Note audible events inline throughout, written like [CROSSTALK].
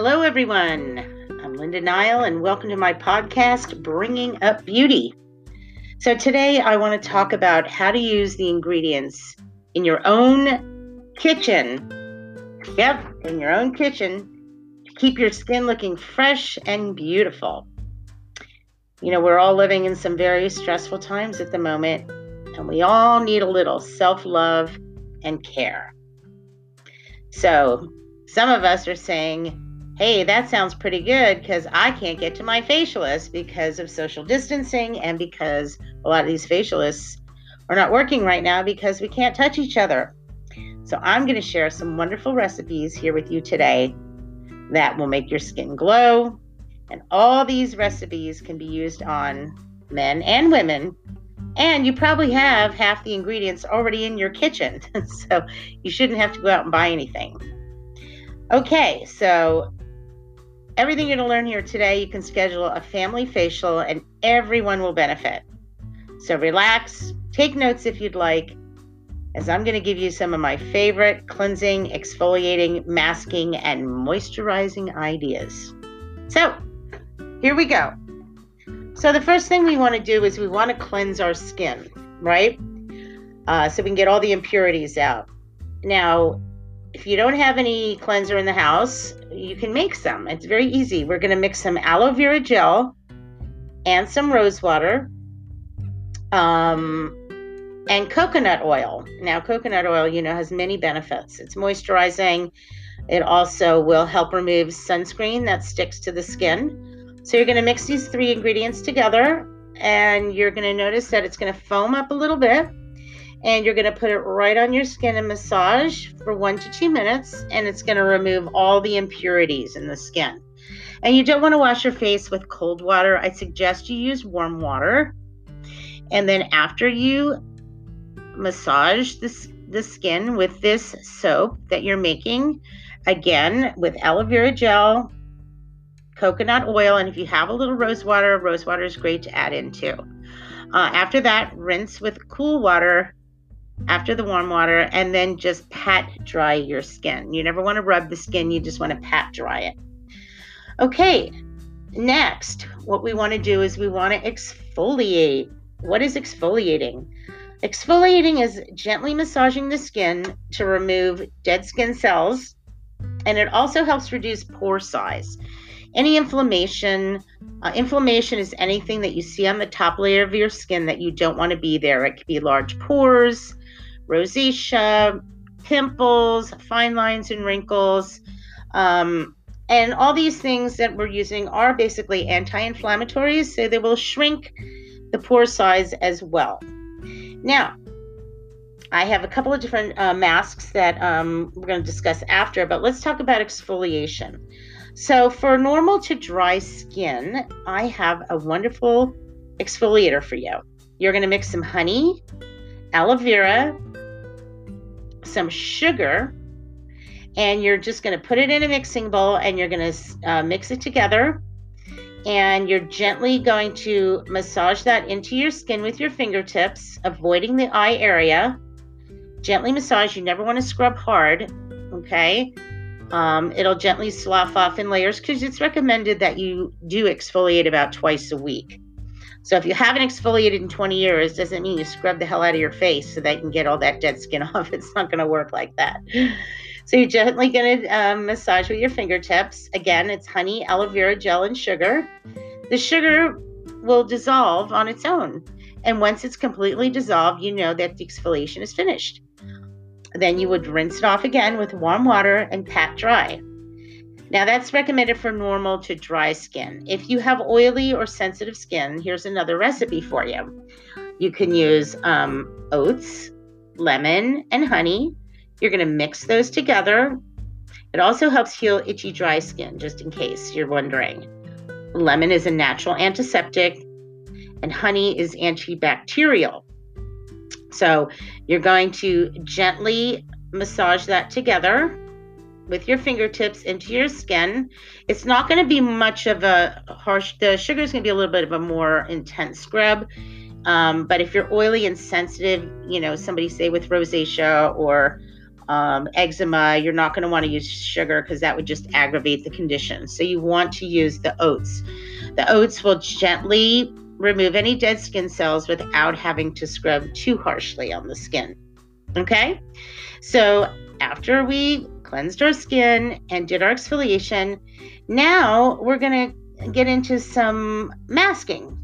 Hello, everyone. I'm Linda Nile, and welcome to my podcast, Bringing Up Beauty. So, today I want to talk about how to use the ingredients in your own kitchen. Yep, in your own kitchen to keep your skin looking fresh and beautiful. You know, we're all living in some very stressful times at the moment, and we all need a little self love and care. So, some of us are saying, hey, that sounds pretty good because I can't get to my facialist because of social distancing and because a lot of these facialists are not working right now because we can't touch each other. So, I'm going to share some wonderful recipes here with you today that will make your skin glow. And all these recipes can be used on men and women. And you probably have half the ingredients already in your kitchen. [LAUGHS] so, you shouldn't have to go out and buy anything. Okay, so Everything you're going to learn here today, you can schedule a family facial and everyone will benefit. So relax, take notes if you'd like, as I'm going to give you some of my favorite cleansing, exfoliating, masking, and moisturizing ideas. So here we go. So the first thing we want to do is we want to cleanse our skin, right? Uh, so we can get all the impurities out. Now, if you don't have any cleanser in the house, you can make some. It's very easy. We're going to mix some aloe vera gel and some rose water um, and coconut oil. Now, coconut oil, you know, has many benefits. It's moisturizing. It also will help remove sunscreen that sticks to the skin. So you're going to mix these three ingredients together and you're going to notice that it's going to foam up a little bit and you're going to put it right on your skin and massage for one to two minutes and it's going to remove all the impurities in the skin. And you don't want to wash your face with cold water. I suggest you use warm water. And then after you massage the, the skin with this soap that you're making again with aloe vera gel coconut oil and if you have a little rose water rose water is great to add into uh, after that rinse with cool water after the warm water and then just pat dry your skin. You never want to rub the skin, you just want to pat dry it. Okay, next, what we want to do is we want to exfoliate. What is exfoliating? Exfoliating is gently massaging the skin to remove dead skin cells, and it also helps reduce pore size. Any inflammation, uh, inflammation is anything that you see on the top layer of your skin that you don't want to be there. It could be large pores, rosacea, pimples, fine lines and wrinkles. Um, and all these things that we're using are basically anti inflammatories, so they will shrink the pore size as well. Now, I have a couple of different uh, masks that um, we're going to discuss after, but let's talk about exfoliation. So, for normal to dry skin, I have a wonderful exfoliator for you. You're going to mix some honey, aloe vera, some sugar, and you're just going to put it in a mixing bowl and you're going to uh, mix it together. And you're gently going to massage that into your skin with your fingertips, avoiding the eye area. Gently massage. You never want to scrub hard, okay? Um, it'll gently slough off in layers because it's recommended that you do exfoliate about twice a week. So if you haven't exfoliated in 20 years, doesn't mean you scrub the hell out of your face so that you can get all that dead skin [LAUGHS] off. It's not going to work like that. So you're gently going to um, massage with your fingertips. Again, it's honey, aloe vera gel, and sugar. The sugar will dissolve on its own. And once it's completely dissolved, you know that the exfoliation is finished. Then you would rinse it off again with warm water and pat dry. Now, that's recommended for normal to dry skin. If you have oily or sensitive skin, here's another recipe for you. You can use um, oats, lemon, and honey. You're going to mix those together. It also helps heal itchy, dry skin, just in case you're wondering. Lemon is a natural antiseptic, and honey is antibacterial. So you're going to gently massage that together with your fingertips into your skin. It's not going to be much of a harsh, the sugar is going to be a little bit of a more intense scrub. Um, but if you're oily and sensitive, you know, somebody say with rosacea or um, eczema, you're not going to want to use sugar because that would just aggravate the condition. So you want to use the oats. The oats will gently remove any dead skin cells without having to scrub too harshly on the skin. Okay? So after we cleansed our skin and did our exfoliation, now we're going to get into some masking.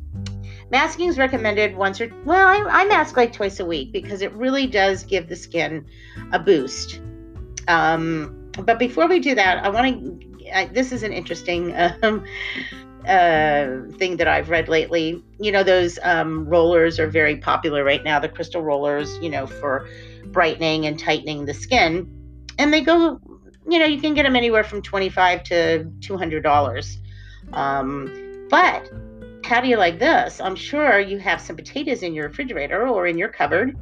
Masking is recommended once or well, I, I, mask like twice a week because it really does give the skin a boost. Um, but before we do that, I want to. This is an interesting [LAUGHS] um, uh, thing that I've read lately. You know, those um, rollers are very popular right now. The crystal rollers, you know, for brightening and tightening the skin, and they go. You know, you can get them anywhere from twenty-five to two hundred dollars. Um, but how do you like this? I'm sure you have some potatoes in your refrigerator or in your cupboard.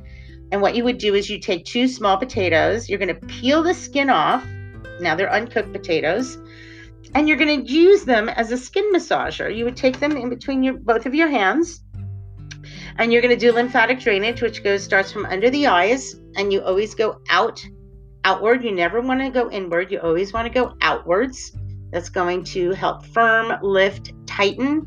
And what you would do is you take two small potatoes, you're going to peel the skin off. Now they're uncooked potatoes. And you're going to use them as a skin massager. You would take them in between your both of your hands. And you're going to do lymphatic drainage, which goes starts from under the eyes, and you always go out outward. You never want to go inward. You always want to go outwards. That's going to help firm, lift, tighten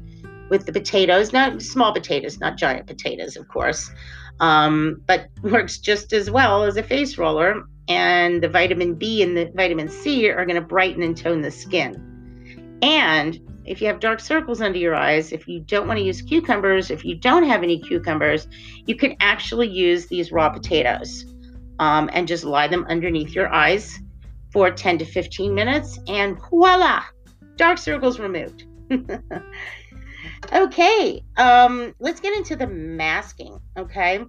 with the potatoes, not small potatoes, not giant potatoes, of course, um, but [LAUGHS] works just as well as a face roller. And the vitamin B and the vitamin C are going to brighten and tone the skin. And if you have dark circles under your eyes, if you don't want to use cucumbers, if you don't have any cucumbers, you can actually use these raw potatoes um, and just lie them underneath your eyes for 10 to 15 minutes, and voila, dark circles removed. [LAUGHS] Okay, um, let's get into the masking. Okay,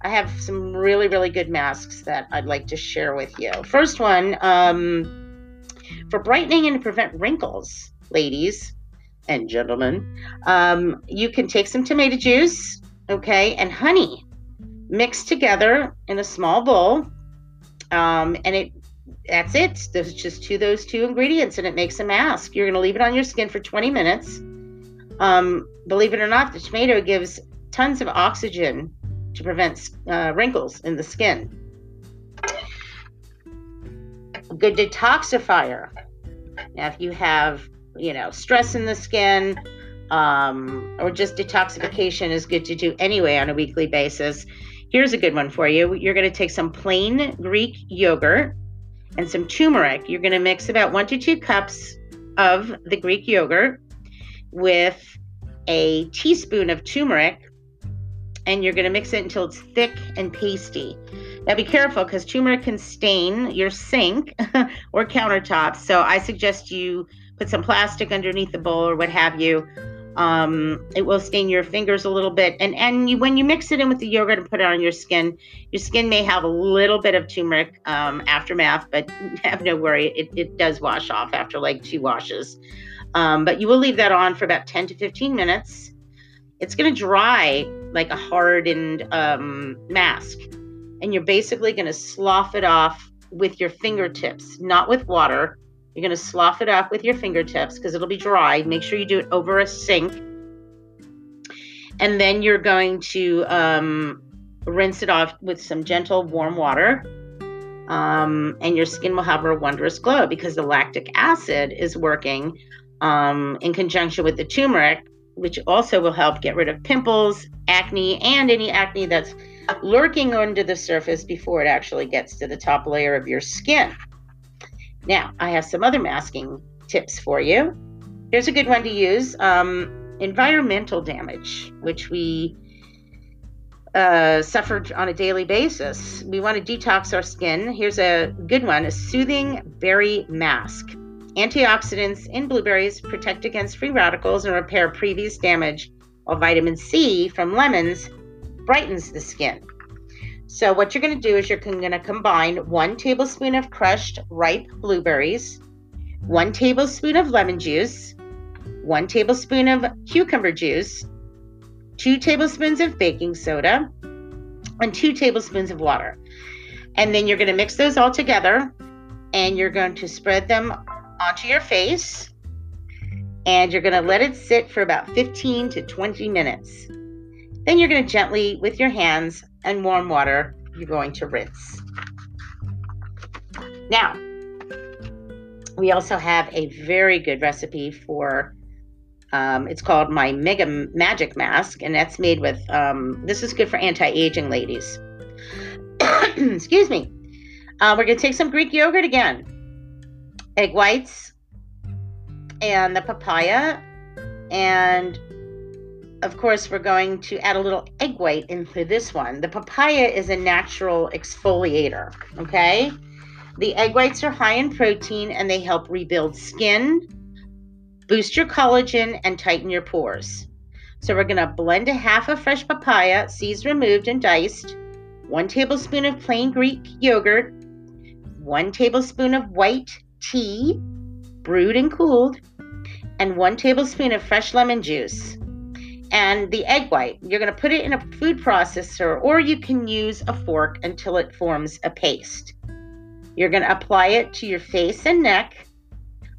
I have some really, really good masks that I'd like to share with you. First one, um, for brightening and to prevent wrinkles, ladies and gentlemen, um, you can take some tomato juice, okay, and honey mixed together in a small bowl, um, and it that's it. There's just two those two ingredients, and it makes a mask. You're going to leave it on your skin for 20 minutes um, believe it or not, the tomato gives tons of oxygen to prevent uh, wrinkles in the skin. A good detoxifier. Now, if you have, you know, stress in the skin, um, or just detoxification is good to do anyway on a weekly basis. Here's a good one for you. You're going to take some plain Greek yogurt and some turmeric. You're going to mix about one to two cups of the Greek yogurt with a teaspoon of turmeric and you're going to mix it until it's thick and pasty. Now be careful because turmeric can stain your sink [LAUGHS] or countertops. So I suggest you put some plastic underneath the bowl or what have you. Um, it will stain your fingers a little bit. And and you, when you mix it in with the yogurt and put it on your skin, your skin may have a little bit of turmeric um, aftermath, but [LAUGHS] have no worry, it, it does wash off after like two washes. Um, but you will leave that on for about 10 to 15 minutes. It's going to dry like a hardened um, mask. And you're basically going to slough it off with your fingertips, not with water. You're going to slough it off with your fingertips because it'll be dry. Make sure you do it over a sink. And then you're going to um, rinse it off with some gentle warm water. Um, and your skin will have a wondrous glow because the lactic acid is working um, in conjunction with the turmeric, which also will help get rid of pimples, acne, and any acne that's lurking under the surface before it actually gets to the top layer of your skin. Now, I have some other masking tips for you. Here's a good one to use um, environmental damage, which we uh, on a daily basis. We want to detox our skin. Here's a good one a soothing berry mask. Antioxidants in blueberries protect against free radicals and repair previous damage, while vitamin C from lemons brightens the skin. So, what you're going to do is you're going to combine one tablespoon of crushed ripe blueberries, one tablespoon of lemon juice, one tablespoon of cucumber juice, two tablespoons of baking soda, and two tablespoons of water. And then you're going to mix those all together and you're going to spread them onto your face and you're going to let it sit for about 15 to 20 minutes. Then you're going to gently, with your hands and warm water, you're going to rinse. Now, we also have a very good recipe for um, it's called my Mega Magic Mask, and that's made with um, this is good for anti aging ladies. [COUGHS] Excuse me. Uh, we're going to take some Greek yogurt again, egg whites, and the papaya. And of course, we're going to add a little egg white into this one. The papaya is a natural exfoliator, okay? The egg whites are high in protein and they help rebuild skin, boost your collagen, and tighten your pores. So we're going to blend a half of fresh papaya, seeds removed and diced, one tablespoon of plain Greek yogurt, one tablespoon of white tea, brewed and cooled, and one tablespoon of fresh lemon juice. And the egg white, you're going to put it in a food processor, or you can use a fork until it forms a paste. You're going to apply it to your face and neck.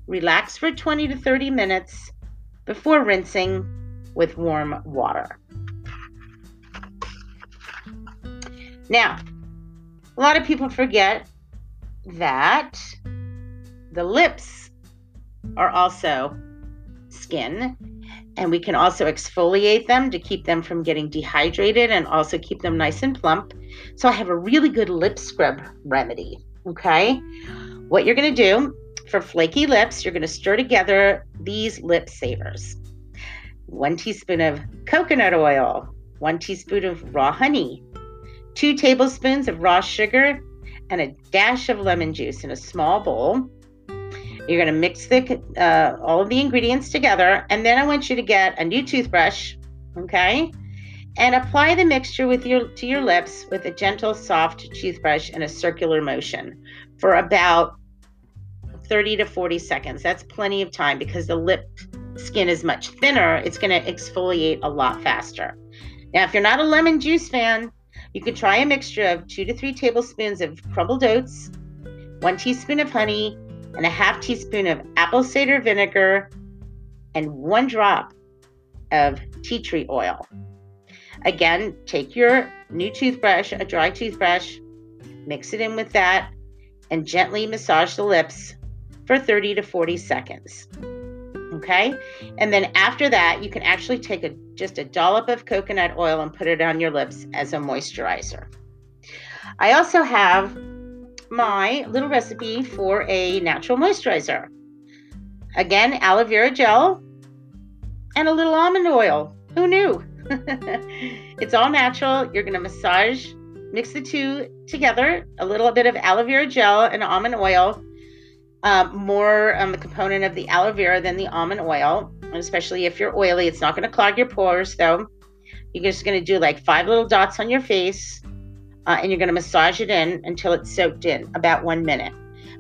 Relax for 20 to 30 minutes before rinsing with warm water. Now, a lot of people forget that the lips are also skin and we can also exfoliate them to keep them from getting dehydrated and also keep them nice and plump. So I have a really good lip scrub remedy. Okay. What you're going to do for flaky lips, you're going to stir together these lip savers one teaspoon of coconut oil, one teaspoon of raw honey, two tablespoons of raw sugar, and a dash of lemon juice in a small bowl. You're going to mix the, uh, all of the ingredients together, and then I want you to get a new toothbrush, okay? and apply the mixture with your to your lips with a gentle soft toothbrush in a circular motion for about 30 to 40 seconds. That's plenty of time because the lip skin is much thinner. It's going to exfoliate a lot faster. Now if you're not a lemon juice fan you could try a mixture of two to three tablespoons of crumbled oats one teaspoon of honey and a half teaspoon of apple cider vinegar and one drop of tea tree oil Again, take your new toothbrush, a dry toothbrush, mix it in with that, and gently massage the lips for 30 to 40 seconds. Okay? And then after that, you can actually take a just a dollop of coconut oil and put it on your lips as a moisturizer. I also have my little recipe for a natural moisturizer. Again, aloe vera gel and a little almond oil. Who knew? [LAUGHS] it's all natural. You're going to massage, mix the two together, a little bit of aloe vera gel and almond oil. Um, more um, the component of the aloe vera than the almond oil, especially if you're oily. It's not going to clog your pores, though. You're just going to do like five little dots on your face, uh, and you're going to massage it in until it's soaked in, about one minute.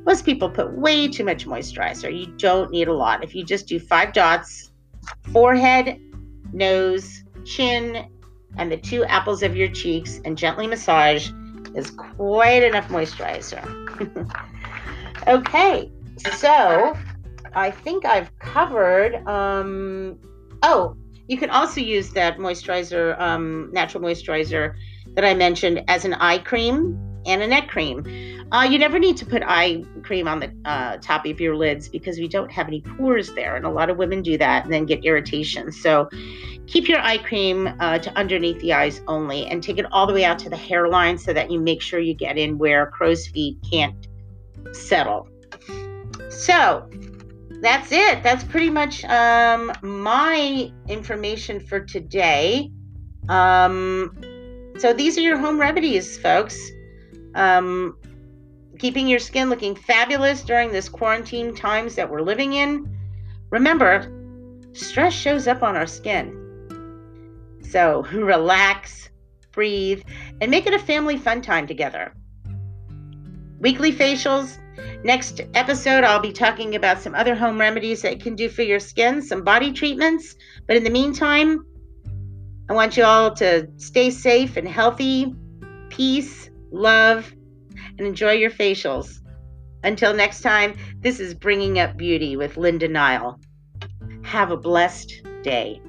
Most people put way too much moisturizer. You don't need a lot. If you just do five dots, forehead, nose, chin, and the two apples of your cheeks and gently massage is quite enough moisturizer. [LAUGHS] okay, so I think I've covered. Um, oh, you can also use that moisturizer, um, natural moisturizer that I mentioned as an eye cream and a neck cream. Uh, you never need to put eye cream on the uh, top of your lids because we don't have any pores there. And a lot of women do that and then get irritation. So keep your eye cream uh, to underneath the eyes only and take it all the way out to the hairline so that you make sure you get in where crow's feet can't settle. So that's it. That's pretty much um, my information for today. Um, so these are your home remedies, folks. Um, keeping your skin looking fabulous during this quarantine times that we're living in. Remember, stress shows up on our skin. So [LAUGHS] relax, breathe, and make it a family fun time together. Weekly facials. Next episode, I'll be talking about some other home remedies that you can do for your skin, some body treatments. But in the meantime, I want you all to stay safe and healthy, peace, love, and enjoy your facials. Until next time, this is Bringing Up Beauty with Linda Nile. Have a blessed day.